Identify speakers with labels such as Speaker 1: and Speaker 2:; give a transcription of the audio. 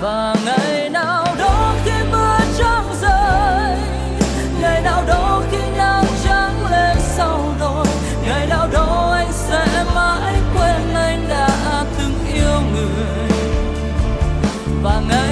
Speaker 1: và ngày nào đó khi mưa trắng rơi, ngày nào đó khi nắng trắng lên sau đồi, ngày nào đó anh sẽ mãi quên anh đã từng yêu người. Và ngày